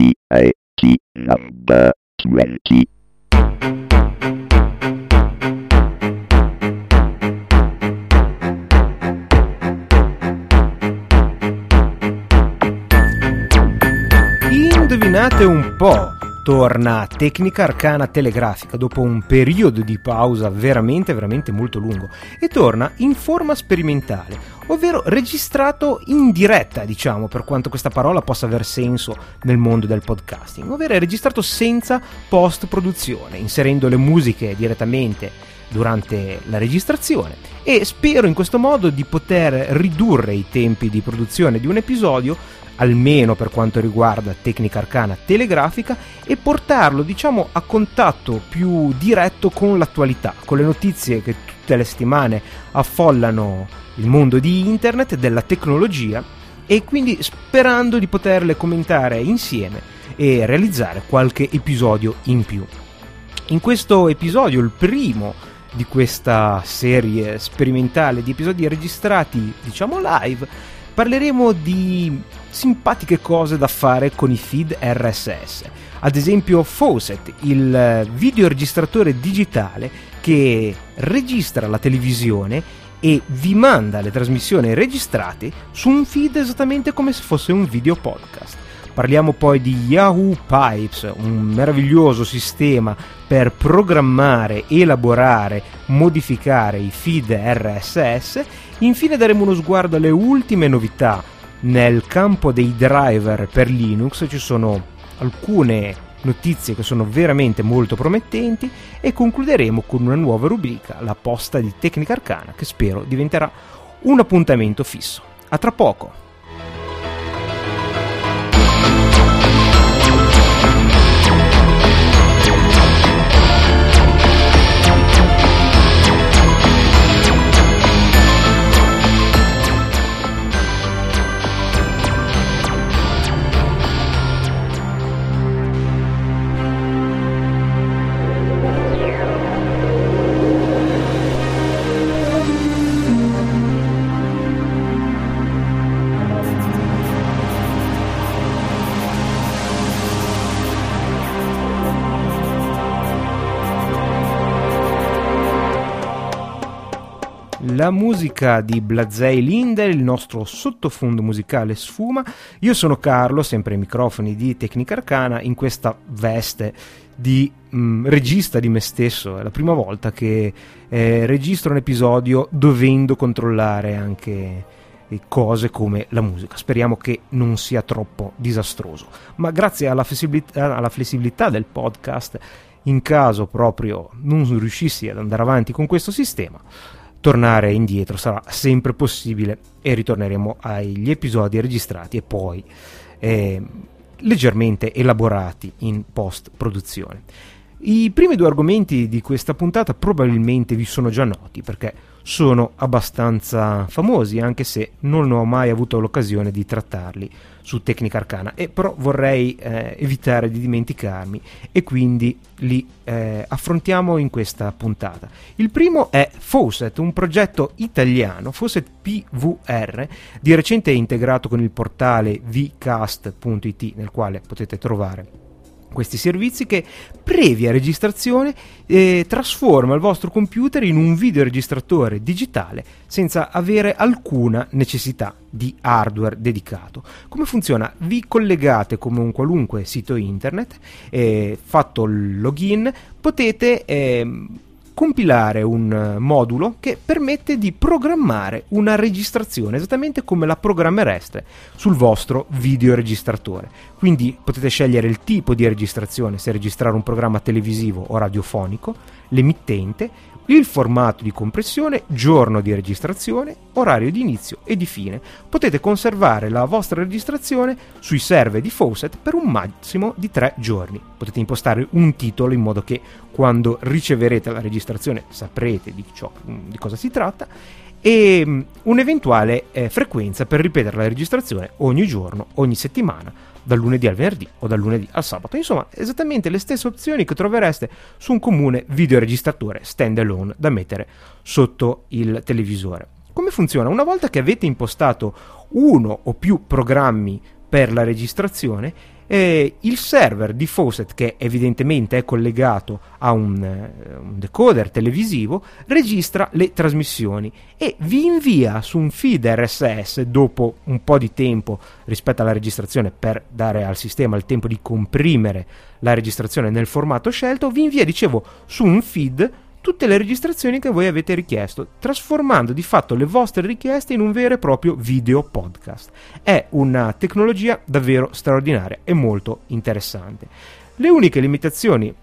TAT number 20. Indovinate un po', torna Tecnica Arcana Telegrafica dopo un periodo di pausa veramente veramente molto lungo. E torna in forma sperimentale, ovvero registrato in diretta, diciamo, per quanto questa parola possa aver senso nel mondo del podcasting, ovvero registrato senza post produzione, inserendo le musiche direttamente durante la registrazione. E spero in questo modo di poter ridurre i tempi di produzione di un episodio almeno per quanto riguarda tecnica arcana telegrafica e portarlo diciamo a contatto più diretto con l'attualità con le notizie che tutte le settimane affollano il mondo di internet della tecnologia e quindi sperando di poterle commentare insieme e realizzare qualche episodio in più. In questo episodio il primo di questa serie sperimentale di episodi registrati, diciamo live, parleremo di simpatiche cose da fare con i feed RSS. Ad esempio Fawcett, il videoregistratore digitale che registra la televisione e vi manda le trasmissioni registrate su un feed esattamente come se fosse un video podcast. Parliamo poi di Yahoo Pipes, un meraviglioso sistema per programmare, elaborare, modificare i feed RSS. Infine daremo uno sguardo alle ultime novità nel campo dei driver per Linux. Ci sono alcune notizie che sono veramente molto promettenti e concluderemo con una nuova rubrica, la posta di Tecnica Arcana, che spero diventerà un appuntamento fisso. A tra poco! Musica di Blazei Linder, il nostro sottofondo musicale sfuma. Io sono Carlo, sempre ai microfoni di Tecnica Arcana, in questa veste di mh, mm, regista di me stesso. È la prima volta che eh, registro un episodio dovendo controllare anche eh, cose come la musica. Speriamo che non sia troppo disastroso. Ma grazie alla flessibilità, alla flessibilità del podcast, in caso proprio non riuscissi ad andare avanti con questo sistema, tornare indietro sarà sempre possibile e ritorneremo agli episodi registrati e poi eh, leggermente elaborati in post produzione. I primi due argomenti di questa puntata probabilmente vi sono già noti perché sono abbastanza famosi anche se non ho mai avuto l'occasione di trattarli su Tecnica Arcana e però vorrei eh, evitare di dimenticarmi e quindi li eh, affrontiamo in questa puntata. Il primo è Fawcett, un progetto italiano, Fawcett PVR, di recente integrato con il portale vcast.it nel quale potete trovare questi servizi che previa registrazione eh, trasforma il vostro computer in un videoregistratore digitale senza avere alcuna necessità di hardware dedicato. Come funziona? Vi collegate come un qualunque sito internet, eh, fatto il login, potete eh, compilare un eh, modulo che permette di programmare una registrazione esattamente come la programmereste sul vostro videoregistratore. Quindi potete scegliere il tipo di registrazione, se registrare un programma televisivo o radiofonico, l'emittente, il formato di compressione, giorno di registrazione, orario di inizio e di fine. Potete conservare la vostra registrazione sui server di Fawcett per un massimo di 3 giorni. Potete impostare un titolo in modo che quando riceverete la registrazione saprete di, ciò, di cosa si tratta e mm, un'eventuale eh, frequenza per ripetere la registrazione ogni giorno, ogni settimana dal lunedì al venerdì o dal lunedì al sabato. Insomma, esattamente le stesse opzioni che trovereste su un comune videoregistratore standalone da mettere sotto il televisore. Come funziona? Una volta che avete impostato uno o più programmi per la registrazione, eh, il server di Fawcett, che evidentemente è collegato a un, eh, un, decoder televisivo, registra le trasmissioni e vi invia su un feed RSS dopo un po' di tempo rispetto alla registrazione per dare al sistema il tempo di comprimere la registrazione nel formato scelto, vi invia, dicevo, su un feed tutte le registrazioni che voi avete richiesto, trasformando di fatto le vostre richieste in un vero e proprio video podcast. È una tecnologia davvero straordinaria e molto interessante. Le uniche limitazioni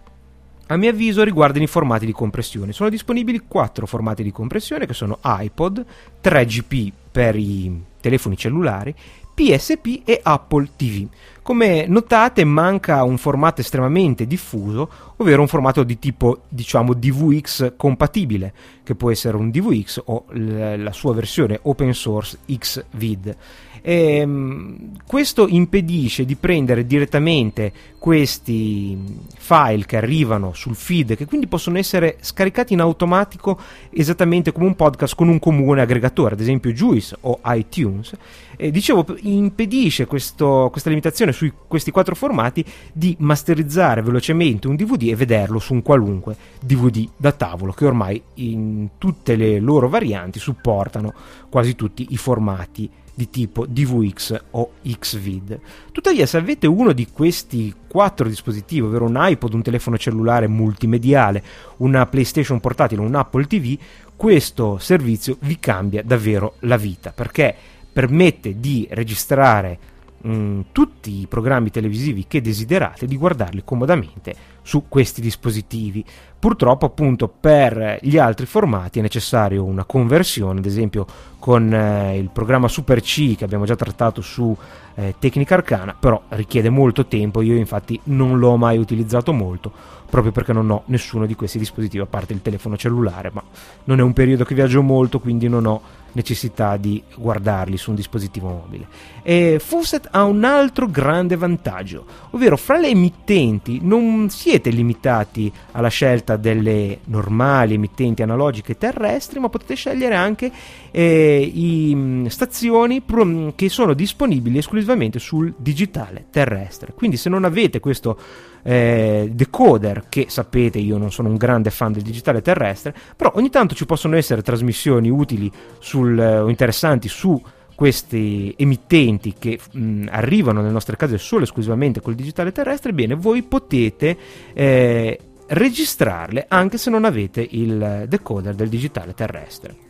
a mio avviso riguardano i formati di compressione. Sono disponibili quattro formati di compressione che sono iPod, 3GP per i telefoni cellulari, PSP e Apple TV. Come notate manca un formato estremamente diffuso, ovvero un formato di tipo diciamo DVX compatibile, che può essere un DVX o la sua versione open source Xvid. E, ehm, questo impedisce di prendere direttamente questi file che arrivano sul feed, che quindi possono essere scaricati in automatico esattamente come un podcast con un comune aggregatore, ad esempio Juice o iTunes. E, dicevo, impedisce questo, questa limitazione su questi quattro formati di masterizzare velocemente un DVD e vederlo su un qualunque DVD da tavolo, che ormai in tutte le loro varianti supportano quasi tutti i formati di tipo DVX o Xvid. Tuttavia, se avete uno di questi quattro dispositivi, ovvero un iPod, un telefono cellulare multimediale, una PlayStation portatile, un Apple TV, questo servizio vi cambia davvero la vita perché permette di registrare mm, tutti i programmi televisivi che desiderate di guardarli comodamente su questi dispositivi. Purtroppo appunto per gli altri formati è necessario una conversione, ad esempio con eh, il programma Super C che abbiamo già trattato su eh, Tecnica Arcana, però richiede molto tempo, io infatti non l'ho mai utilizzato molto, proprio perché non ho nessuno di questi dispositivi a parte il telefono cellulare, ma non è un periodo che viaggio molto, quindi non ho necessità di guardarli su un dispositivo mobile. E Fawcett ha un altro grande vantaggio, ovvero fra le emittenti non siete limitati alla scelta delle normali emittenti analogiche terrestri, ma potete scegliere anche eh, i, mm, stazioni pro, che sono disponibili esclusivamente sul digitale terrestre. Quindi se non avete questo eh, decoder, che sapete io non sono un grande fan del digitale terrestre, però ogni tanto ci possono essere trasmissioni utili sul, eh, o interessanti su questi emittenti che mh, arrivano nelle nostre case solo e esclusivamente col digitale terrestre, bene, voi potete eh, registrarle anche se non avete il decoder del digitale terrestre.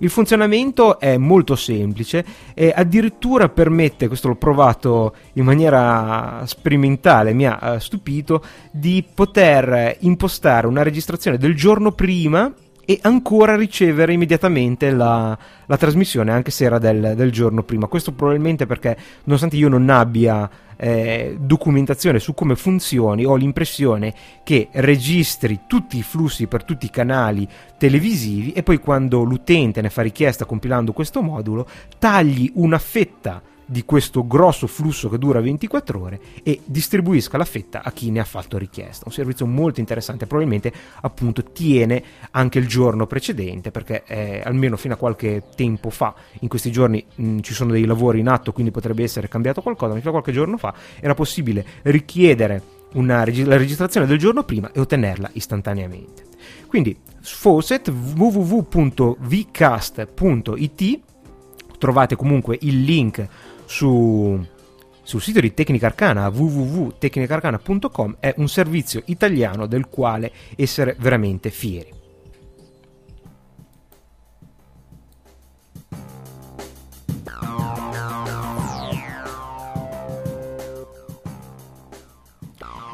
Il funzionamento è molto semplice e addirittura permette, questo l'ho provato in maniera sperimentale, mi ha eh, stupito, di poter impostare una registrazione del giorno prima e ancora ricevere immediatamente la, la trasmissione, anche se era del, del, giorno prima. Questo probabilmente perché, nonostante io non abbia eh, documentazione su come funzioni, ho l'impressione che registri tutti i flussi per tutti i canali televisivi e poi quando l'utente ne fa richiesta compilando questo modulo, tagli una fetta di questo grosso flusso che dura 24 ore e distribuisca la fetta a chi ne ha fatto richiesta. Un servizio molto interessante, probabilmente appunto tiene anche il giorno precedente perché eh, almeno fino a qualche tempo fa, in questi giorni mh, ci sono dei lavori in atto quindi potrebbe essere cambiato qualcosa, ma fino a qualche giorno fa era possibile richiedere una, la registrazione del giorno prima e ottenerla istantaneamente. Quindi Fawcett www.vcast.it trovate comunque il link su, sul sito di Tecnica Arcana www.tecnicarcana.com è un servizio italiano del quale essere veramente fieri.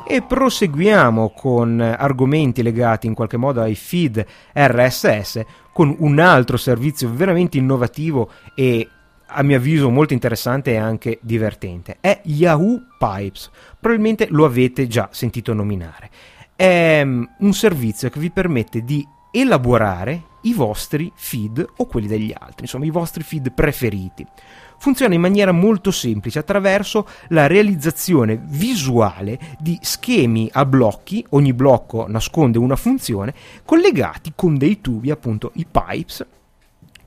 e proseguiamo con argomenti legati in qualche modo ai feed RSS con un altro servizio veramente innovativo e a mio avviso molto interessante e anche divertente. È Yahoo Pipes. Probabilmente lo avete già sentito nominare. È um, un servizio che vi permette di elaborare i vostri feed o quelli degli altri, insomma i vostri feed preferiti. Funziona in maniera molto semplice attraverso la realizzazione visuale di schemi a blocchi, ogni blocco nasconde una funzione, collegati con dei tubi, appunto i pipes,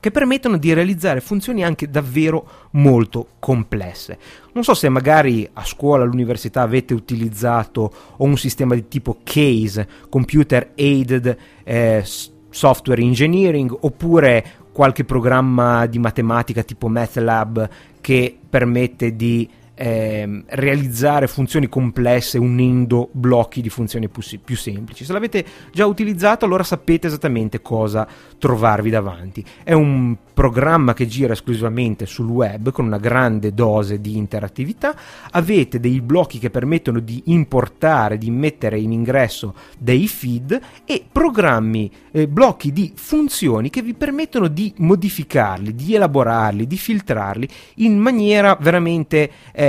che permettono di realizzare funzioni anche davvero molto complesse. Non so se magari a scuola, all'università avete utilizzato un sistema di tipo CASE, Computer Aided eh, Software Engineering, oppure qualche programma di matematica tipo MATLAB che permette di eh, realizzare funzioni complesse unendo blocchi di funzioni più, più, semplici. Se l'avete già utilizzato, allora sapete esattamente cosa trovarvi davanti. È un programma che gira esclusivamente sul web con una grande dose di interattività. Avete dei blocchi che permettono di importare, di mettere in ingresso dei feed e programmi, eh, blocchi di funzioni che vi permettono di modificarli, di elaborarli, di filtrarli in maniera veramente eh,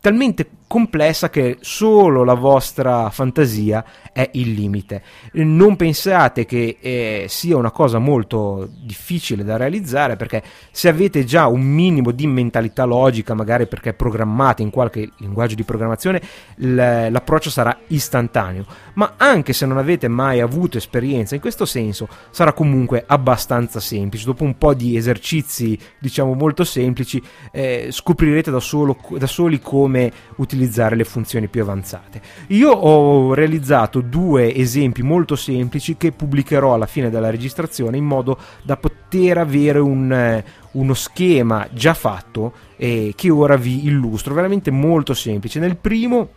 talmente complessa che solo la vostra fantasia è il limite. Non pensate che eh, sia una cosa molto difficile da realizzare perché se avete già un minimo di mentalità logica, magari perché programmate in qualche linguaggio di programmazione, l'approccio sarà istantaneo. Ma anche se non avete mai avuto esperienza in questo senso, sarà comunque abbastanza semplice. Dopo un po' di esercizi, diciamo molto semplici, eh, scoprirete da, solo, da soli come utilizzare utilizzare le funzioni più avanzate. Io ho realizzato due esempi molto semplici che pubblicherò alla fine della registrazione in modo da poter avere un, eh, uno schema già fatto eh, che ora vi illustro, veramente molto semplice. Nel primo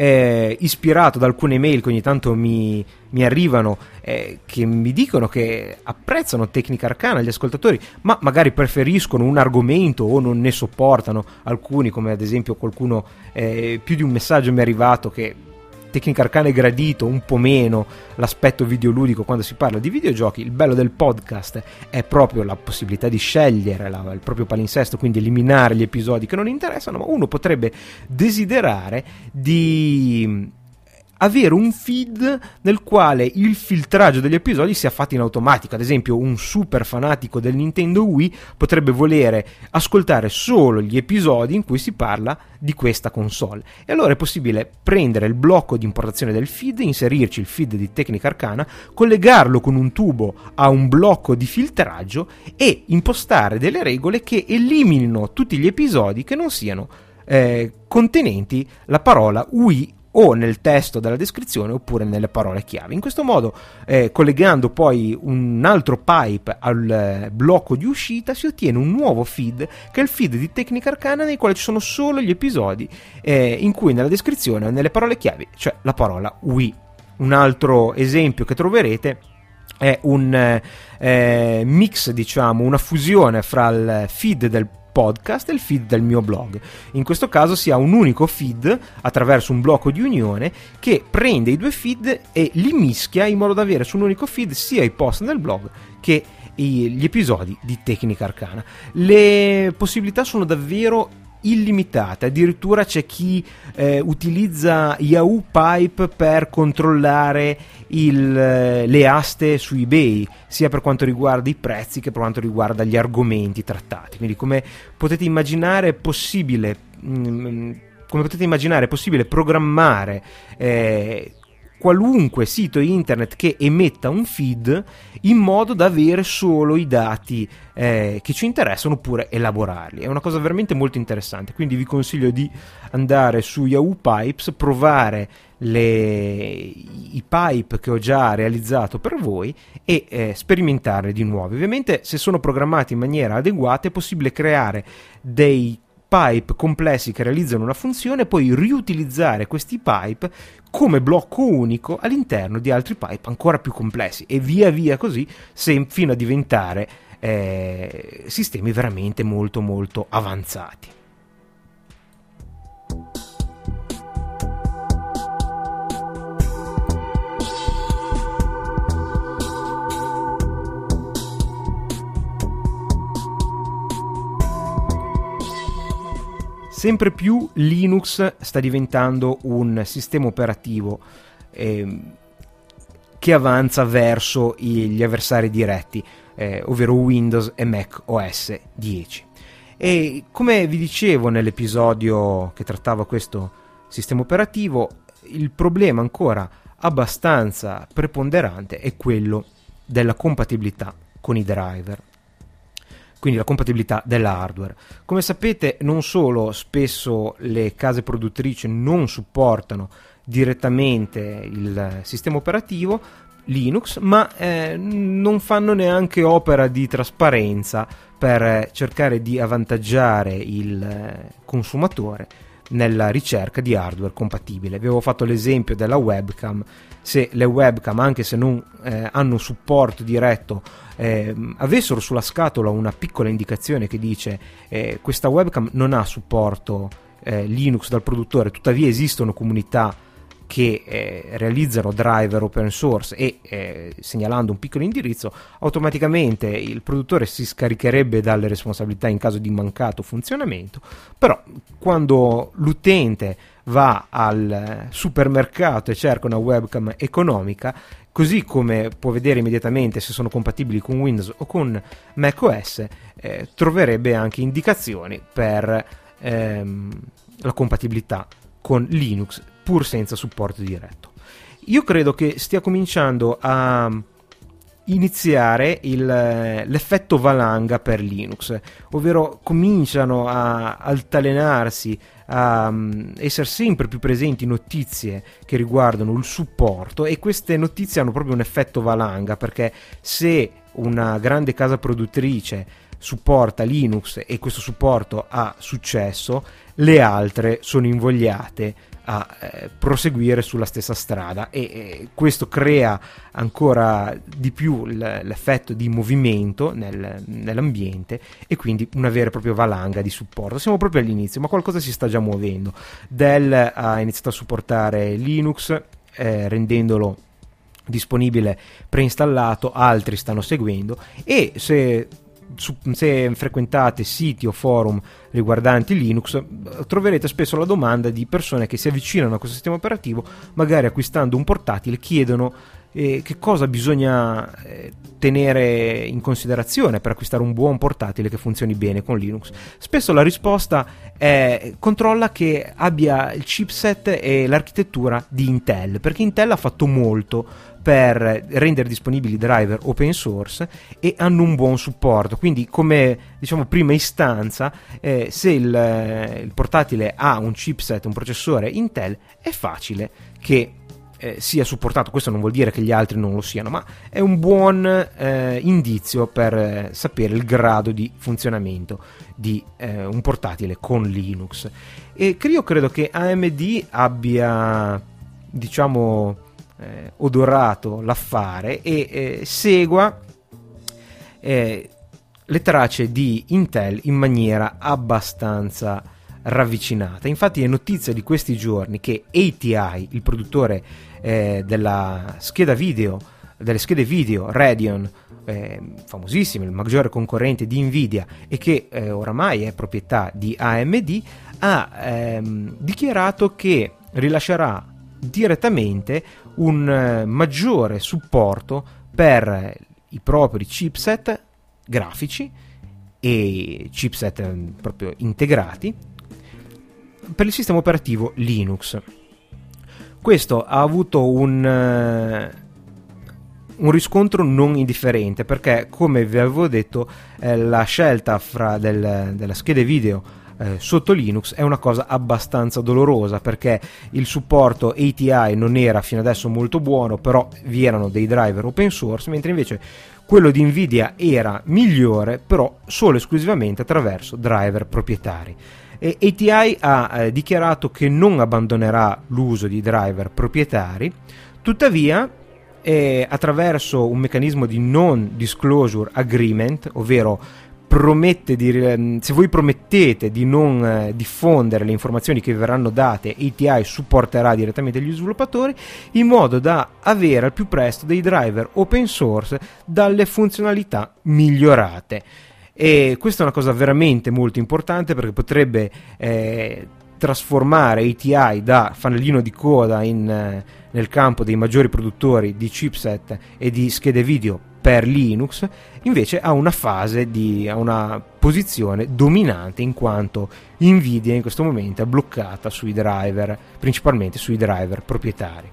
eh, ispirato da alcune mail che ogni tanto mi, mi arrivano, eh, che mi dicono che apprezzano Tecnica Arcana gli ascoltatori, ma magari preferiscono un argomento o non ne sopportano. Alcuni, come ad esempio qualcuno, eh, più di un messaggio mi è arrivato che Tecnica Arcana è gradito un po' meno l'aspetto videoludico quando si parla di videogiochi. Il bello del podcast è proprio la possibilità di scegliere la, il proprio palinsesto, quindi eliminare gli episodi che non interessano, ma uno potrebbe desiderare di avere un feed nel quale il filtraggio degli episodi sia fatto in automatico. Ad esempio, un super fanatico del Nintendo Wii potrebbe volere ascoltare solo gli episodi in cui si parla di questa console. E allora è possibile prendere il blocco di importazione del feed, inserirci il feed di Tecnica Arcana, collegarlo con un tubo a un blocco di filtraggio e impostare delle regole che eliminino tutti gli episodi che non siano eh, contenenti la parola Wii o nel testo della descrizione oppure nelle parole chiave. In questo modo, eh, collegando poi un altro pipe al eh, blocco di uscita, si ottiene un nuovo feed che è il feed di Tecnica Arcana nei quali ci sono solo gli episodi eh, in cui nella descrizione o nelle parole chiave c'è la parola Wii. Un altro esempio che troverete è un eh, mix, diciamo, una fusione fra il feed del podcast e il feed del mio blog. In questo caso si ha un unico feed attraverso un blocco di unione che prende i due feed e li mischia in modo da avere su un unico feed sia i post del blog che gli episodi di Tecnica Arcana. Le possibilità sono davvero illimitate, addirittura c'è chi eh, utilizza Yahoo Pipe per controllare il, eh, le aste su eBay, sia per quanto riguarda i prezzi che per quanto riguarda gli argomenti trattati. Quindi come potete immaginare è possibile... Mm, come potete immaginare è possibile programmare eh, qualunque sito internet che emetta un feed in modo da avere solo i dati eh, che ci interessano oppure elaborarli. È una cosa veramente molto interessante, quindi vi consiglio di andare su Yahoo Pipes, provare le, i pipe che ho già realizzato per voi e eh, sperimentarne di nuovi. Ovviamente se sono programmati in maniera adeguata è possibile creare dei pipe complessi che realizzano una funzione e poi riutilizzare questi pipe come blocco unico all'interno di altri pipe ancora più complessi e via via così fino a diventare eh, sistemi veramente molto molto avanzati. Sempre più Linux sta diventando un sistema operativo eh, che avanza verso gli avversari diretti, eh, ovvero Windows e Mac OS 10. E come vi dicevo nell'episodio che trattava questo sistema operativo, il problema ancora abbastanza preponderante è quello della compatibilità con i driver quindi la compatibilità dell'hardware. Come sapete, non solo spesso le case produttrici non supportano direttamente il sistema operativo Linux, ma eh, non fanno neanche opera di trasparenza per cercare di avvantaggiare il eh, consumatore nella ricerca di hardware compatibile. Vi avevo fatto l'esempio della webcam, se le webcam, anche se non eh, hanno supporto diretto, eh, avessero sulla scatola una piccola indicazione che dice eh, questa webcam non ha supporto eh, Linux dal produttore, tuttavia esistono comunità che eh, realizzano driver open source e eh, segnalando un piccolo indirizzo, automaticamente il produttore si scaricherebbe dalle responsabilità in caso di mancato funzionamento, però quando l'utente va al supermercato e cerca una webcam economica, così come può vedere immediatamente se sono compatibili con Windows o con macOS, eh, troverebbe anche indicazioni per ehm, la compatibilità con Linux pur senza supporto diretto. Io credo che stia cominciando a iniziare il, l'effetto valanga per Linux, ovvero cominciano a altalenarsi, a um, essere sempre più presenti notizie che riguardano il supporto e queste notizie hanno proprio un effetto valanga perché se una grande casa produttrice supporta Linux e questo supporto ha successo, le altre sono invogliate a eh, proseguire sulla stessa strada e eh, questo crea ancora di più l'effetto di movimento nel, nell'ambiente e quindi una vera e propria valanga di supporto. Siamo proprio all'inizio, ma qualcosa si sta già muovendo. Dell ha iniziato a supportare Linux eh, rendendolo disponibile preinstallato, altri stanno seguendo e se se frequentate siti o forum riguardanti Linux troverete spesso la domanda di persone che si avvicinano a questo sistema operativo magari acquistando un portatile chiedono eh, che cosa bisogna eh, tenere in considerazione per acquistare un buon portatile che funzioni bene con Linux spesso la risposta è controlla che abbia il chipset e l'architettura di Intel perché Intel ha fatto molto per rendere disponibili driver open source e hanno un buon supporto. Quindi, come diciamo prima istanza, eh, se il, il, portatile ha un chipset, un processore Intel, è facile che eh, sia supportato. Questo non vuol dire che gli altri non lo siano, ma è un buon eh, indizio per eh, sapere il grado di funzionamento di eh, un portatile con Linux. E io credo che AMD abbia, diciamo, eh, odorato l'affare e eh, segua le tracce di Intel in maniera abbastanza ravvicinata. Infatti è notizia di questi giorni che ATI, il produttore eh, della scheda video, delle schede video Radeon, eh, famosissimo, il maggiore concorrente di Nvidia e che eh, oramai è proprietà di AMD, ha ehm, dichiarato che rilascerà direttamente un eh, maggiore supporto per i propri chipset grafici e chipset eh, proprio integrati per il sistema operativo Linux. Questo ha avuto un, uh, un riscontro non indifferente perché, come vi avevo detto, eh, la scelta fra del, della schede video eh, sotto Linux è una cosa abbastanza dolorosa perché il supporto ATI non era fino adesso molto buono, però vi erano dei driver open source, mentre invece quello di Nvidia era migliore, però solo esclusivamente attraverso driver proprietari. E ATI ha eh, dichiarato che non abbandonerà l'uso di driver proprietari, tuttavia eh, attraverso un meccanismo di non disclosure agreement, ovvero di, ehm, se voi promettete di non eh, diffondere le informazioni che vi verranno date, ATI supporterà direttamente gli sviluppatori in modo da avere al più presto dei driver open source dalle funzionalità migliorate. E questa è una cosa veramente molto importante perché potrebbe eh, trasformare ATI da fanalino di coda in, eh, nel campo dei maggiori produttori di chipset e di schede video per Linux invece ha una fase di ha una posizione dominante in quanto Nvidia in questo momento è bloccata sui driver principalmente sui driver proprietari.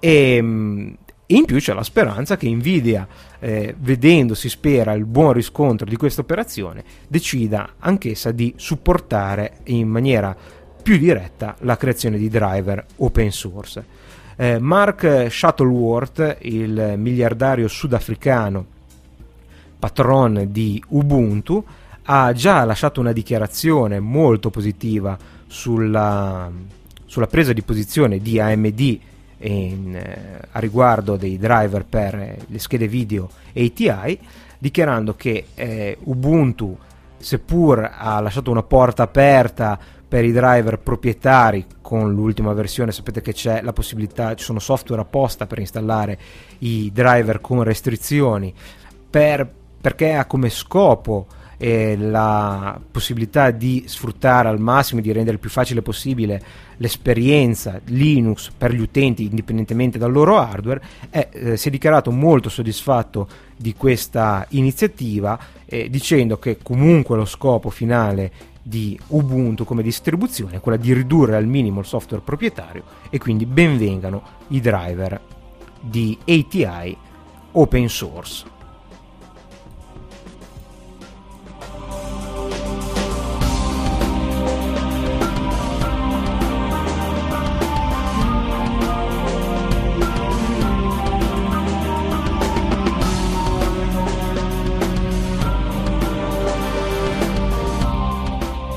E, E in più c'è la speranza che Nvidia, eh, vedendo si spera il buon riscontro di questa operazione, decida anch'essa di supportare in maniera più diretta la creazione di driver open source. Eh, Mark Shuttleworth, il miliardario sudafricano, patron di Ubuntu, ha già lasciato una dichiarazione molto positiva sulla, sulla presa di posizione di AMD in, eh, a riguardo dei driver per eh, le schede video ATI, dichiarando che eh, Ubuntu, seppur ha lasciato una porta aperta per i driver proprietari con l'ultima versione sapete che c'è la possibilità ci sono software apposta per installare i driver con restrizioni per, perché ha come scopo eh, la possibilità di sfruttare al massimo, di rendere il più facile possibile l'esperienza Linux per gli utenti indipendentemente dal loro hardware, è, eh, si è dichiarato molto soddisfatto di questa iniziativa eh, dicendo che comunque lo scopo finale di Ubuntu come distribuzione è quella di ridurre al minimo il software proprietario e quindi benvengano i driver di ATI open source.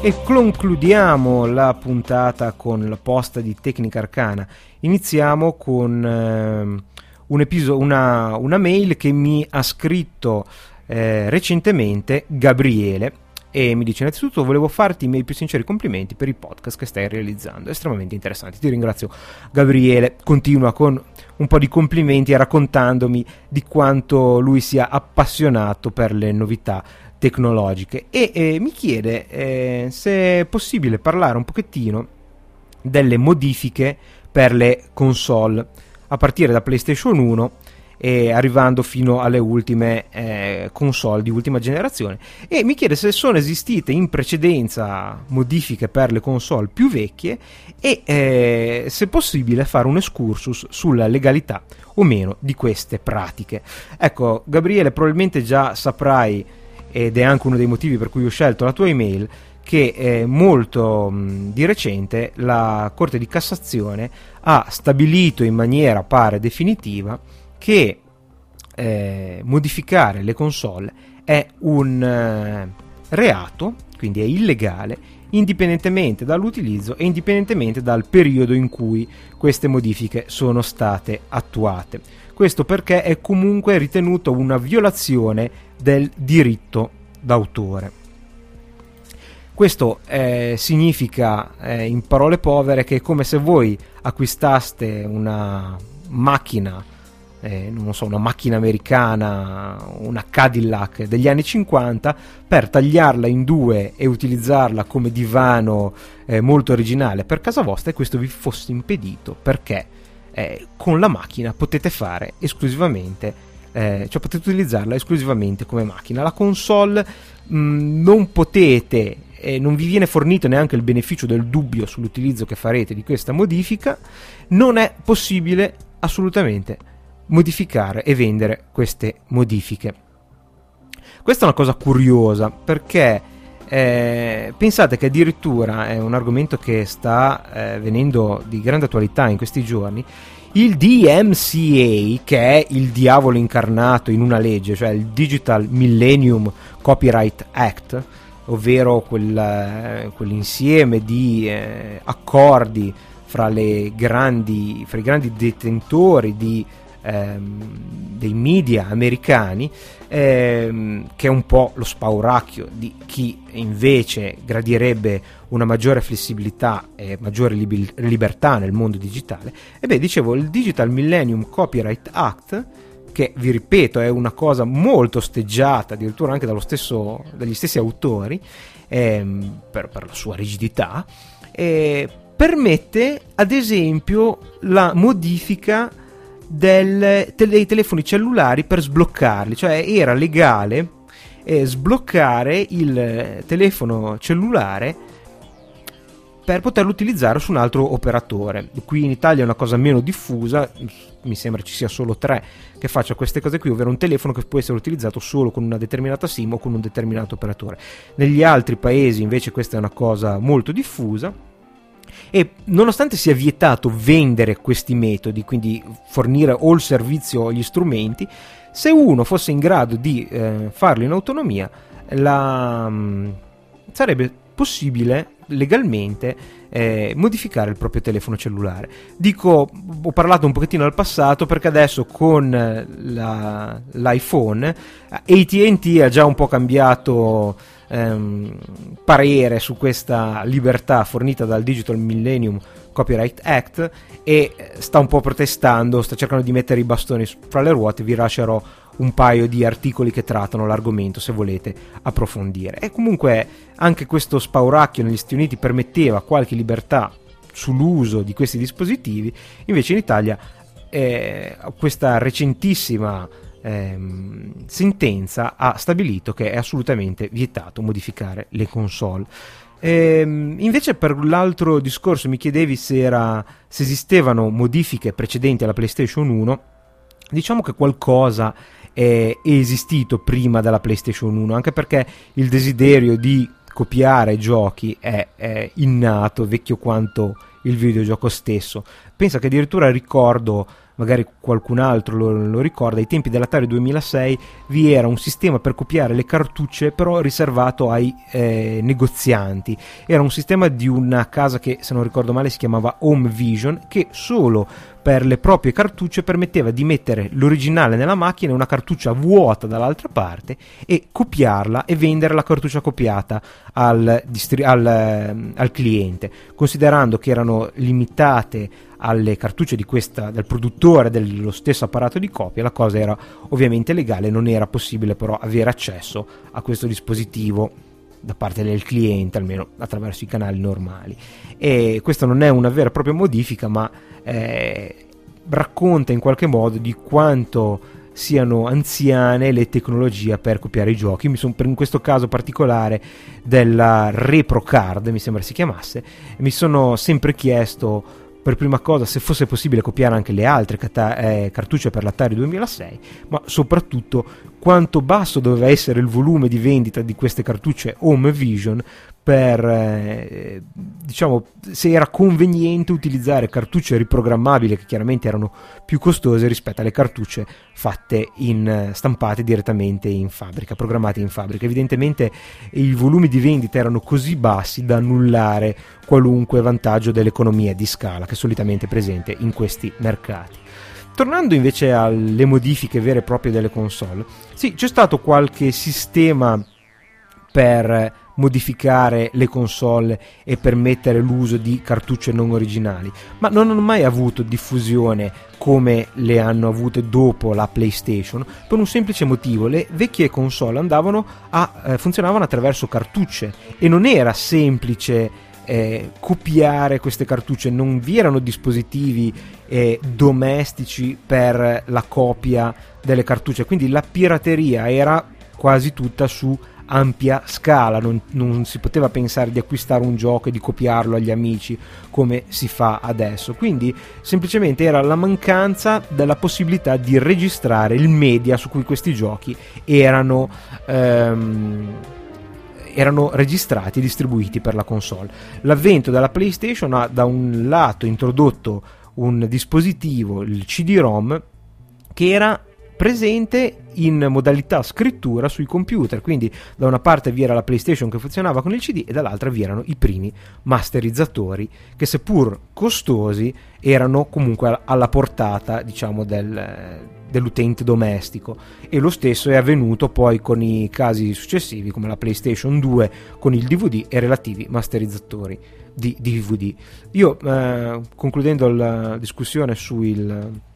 E concludiamo la puntata con la posta di Tecnica Arcana. Iniziamo con eh, un episodio, una, una, mail che mi ha scritto eh, recentemente Gabriele e mi dice innanzitutto volevo farti i miei più sinceri complimenti per i podcast che stai realizzando, estremamente interessanti. Ti ringrazio Gabriele, continua con un po' di complimenti raccontandomi di quanto lui sia appassionato per le novità tecnologiche e eh, mi chiede eh, se è possibile parlare un pochettino delle modifiche per le console a partire da PlayStation 1 e arrivando fino alle ultime eh, console di ultima generazione e mi chiede se sono esistite in precedenza modifiche per le console più vecchie e eh, se possibile fare un excursus sulla legalità o meno di queste pratiche. Ecco, Gabriele, probabilmente già saprai ed è anche uno dei motivi per cui ho scelto la tua email, che molto di recente la Corte di Cassazione ha stabilito in maniera pare definitiva che eh, modificare le console è un eh, reato, quindi è illegale, indipendentemente dall'utilizzo e indipendentemente dal periodo in cui queste modifiche sono state attuate. Questo perché è comunque ritenuto una violazione del diritto d'autore. Questo eh, significa, eh, in parole povere, che è come se voi acquistaste una macchina, eh, non so, una macchina americana, una Cadillac degli anni 50, per tagliarla in due e utilizzarla come divano eh, molto originale per casa vostra e questo vi fosse impedito perché eh, con la macchina potete fare esclusivamente eh, cioè potete utilizzarla esclusivamente come macchina. La console mh, mm, non potete e non vi viene fornito neanche il beneficio del dubbio sull'utilizzo che farete di questa modifica, non è possibile assolutamente modificare e vendere queste modifiche. Questa è una cosa curiosa perché eh, pensate che addirittura è un argomento che sta eh, venendo di grande attualità in questi giorni il DMCA, che è il diavolo incarnato in una legge, cioè il Digital Millennium Copyright Act, ovvero quel, eh, quell'insieme di eh, accordi fra, grandi, fra, i grandi detentori di ehm, dei media americani, ehm, che è un po' lo spauracchio di chi invece gradirebbe una maggiore flessibilità e maggiore lib- libertà nel mondo digitale. E beh, dicevo, il Digital Millennium Copyright Act che vi ripeto è una cosa molto osteggiata addirittura anche stesso, dagli stessi autori ehm, per, per, la sua rigidità eh, permette ad esempio la modifica del, dei telefoni cellulari per sbloccarli, cioè era legale eh, sbloccare il telefono cellulare per poterlo utilizzare su un altro operatore. Qui in Italia è una cosa meno diffusa, mi sembra ci sia solo tre che faccia queste cose qui, ovvero un telefono che può essere utilizzato solo con una determinata SIM o con un determinato operatore. Negli altri paesi invece questa è una cosa molto diffusa e nonostante sia vietato vendere questi metodi, quindi fornire o il servizio o gli strumenti, se uno fosse in grado di eh, farlo in autonomia, la, mm, sarebbe possibile legalmente eh, modificare il proprio telefono cellulare. Dico, ho parlato un pochettino al passato perché adesso con la, l'iPhone ATT ha già un po' cambiato ehm, parere su questa libertà fornita dal Digital Millennium Copyright Act e sta un po' protestando, sta cercando di mettere i bastoni fra le ruote, vi lascerò un paio di articoli che trattano l'argomento se volete approfondire. E comunque anche questo spauracchio negli Stati Uniti permetteva qualche libertà sull'uso di questi dispositivi, invece in Italia eh, questa recentissima ehm, sentenza ha stabilito che è assolutamente vietato modificare le console. Ehm, invece per l'altro discorso mi chiedevi se, era, se esistevano modifiche precedenti alla PlayStation 1, diciamo che qualcosa è esistito prima della PlayStation 1, anche perché il desiderio di copiare giochi è, è innato, vecchio quanto il videogioco stesso. Pensa che addirittura ricordo magari qualcun altro lo, lo, ricorda, ai tempi dell'Atari 2006 vi era un sistema per copiare le cartucce però riservato ai eh, negozianti. Era un sistema di una casa che se non ricordo male si chiamava Home Vision che solo per le proprie cartucce permetteva di mettere l'originale nella macchina e una cartuccia vuota dall'altra parte e copiarla e vendere la cartuccia copiata al, distri- al, ehm, al cliente, considerando che erano limitate alle cartucce questa, del produttore dello stesso apparato di copia, la cosa era ovviamente legale, non era possibile però avere accesso a questo dispositivo da parte del cliente, almeno attraverso i canali normali. E questa non è una vera e propria modifica, ma eh, racconta in qualche modo di quanto siano anziane le tecnologie per copiare i giochi. Mi sono, in questo caso particolare della ReproCard, mi sembra si chiamasse, mi sono sempre chiesto per prima cosa se fosse possibile copiare anche le altre cata- eh, cartucce per l'Atari 2006, ma soprattutto quanto basso doveva essere il volume di vendita di queste cartucce Home Vision per eh, diciamo se era conveniente utilizzare cartucce riprogrammabili che chiaramente erano più costose rispetto alle cartucce fatte in eh, stampate direttamente in fabbrica, programmate in fabbrica. Evidentemente i volumi di vendita erano così bassi da annullare qualunque vantaggio dell'economia di scala che è solitamente è presente in questi mercati. Tornando invece alle modifiche vere e proprie delle console, sì, c'è stato qualche sistema per modificare le console e permettere l'uso di cartucce non originali, ma non hanno mai avuto diffusione come le hanno avute dopo la PlayStation per un semplice motivo, le vecchie console andavano a eh, funzionavano attraverso cartucce e non era semplice eh, copiare queste cartucce, non vi erano dispositivi eh, domestici per la copia delle cartucce, quindi la pirateria era quasi tutta su ampia scala, non, non, si poteva pensare di acquistare un gioco e di copiarlo agli amici come si fa adesso, quindi semplicemente era la mancanza della possibilità di registrare il media su cui questi giochi erano... Ehm, erano registrati e distribuiti per la console. L'avvento della PlayStation ha da un lato introdotto un dispositivo, il CD-ROM, che era presente in modalità scrittura sui computer, quindi da una parte vi era la PlayStation che funzionava con il CD e dall'altra vi erano i primi masterizzatori che seppur costosi erano comunque alla portata diciamo del, dell'utente domestico e lo stesso è avvenuto poi con i casi successivi come la PlayStation 2 con il DVD e relativi masterizzatori di DVD. Io eh, concludendo la discussione sul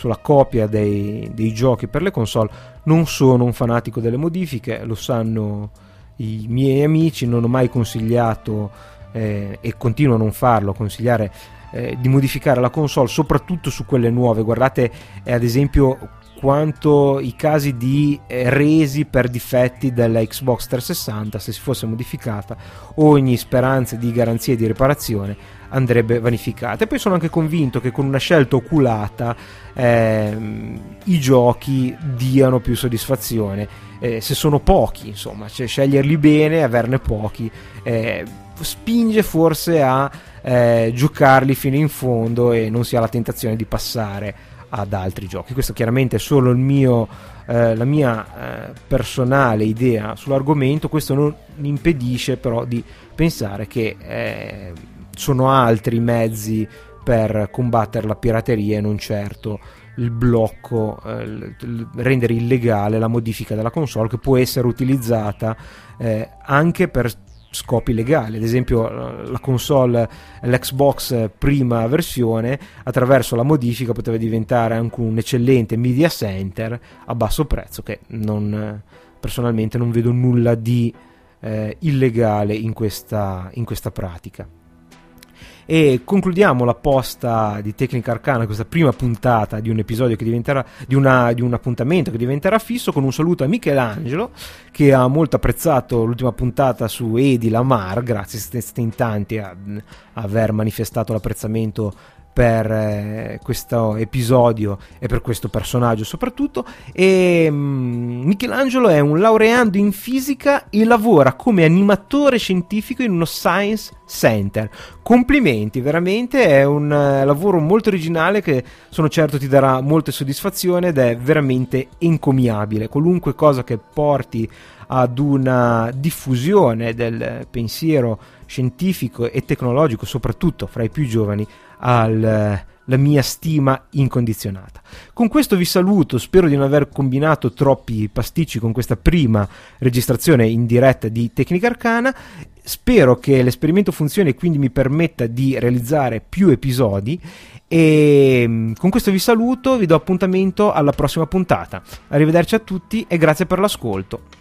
sulla copia dei, dei, giochi per le console. Non sono un fanatico delle modifiche, lo sanno i miei amici, non ho mai consigliato eh, e continuo a non farlo, consigliare eh, di modificare la console, soprattutto su quelle nuove. Guardate, eh, ad esempio, quanto i casi di eh, resi per difetti della Xbox 360 se si fosse modificata ogni speranza di garanzia e di riparazione andrebbe vanificata. E poi sono anche convinto che con una scelta oculata ehm, i giochi diano più soddisfazione. Eh, se sono pochi insomma cioè sceglierli bene averne pochi eh, spinge forse a eh, giocarli fino in fondo e non si ha la tentazione di passare ad altri giochi. Questo chiaramente è solo mio, eh, la mia eh, personale idea sull'argomento, questo non impedisce però di pensare che eh, sono altri mezzi per combattere la pirateria e non certo il blocco, eh, il, rendere illegale la modifica della console che può essere utilizzata eh, anche per scopi legali, ad esempio la console, l'Xbox prima versione, attraverso la modifica poteva diventare anche un eccellente media center a basso prezzo, che non, personalmente non vedo nulla di eh, illegale in questa, in questa pratica. E concludiamo la posta di Tecnica Arcana, questa prima puntata di un episodio che diventerà, di, una, di un appuntamento che diventerà fisso, con un saluto a Michelangelo che ha molto apprezzato l'ultima puntata su Edi Lamar, grazie siete in tanti a, a aver manifestato l'apprezzamento per eh, questo episodio e per questo personaggio soprattutto. E mm, Michelangelo è un laureando in fisica e lavora come animatore scientifico in uno science center. Complimenti veramente è un uh, lavoro molto originale che sono certo ti darà molte soddisfazioni ed è veramente encomiabile. Qualunque cosa che porti ad una diffusione del pensiero scientifico e tecnologico soprattutto fra i più giovani alla mia stima incondizionata. Con questo vi saluto, spero di non aver combinato troppi pasticci con questa prima registrazione in diretta di Tecnica Arcana. Spero che l'esperimento funzioni e quindi mi permetta di realizzare più episodi e mm, con questo vi saluto, vi do appuntamento alla prossima puntata. Arrivederci a tutti e grazie per l'ascolto.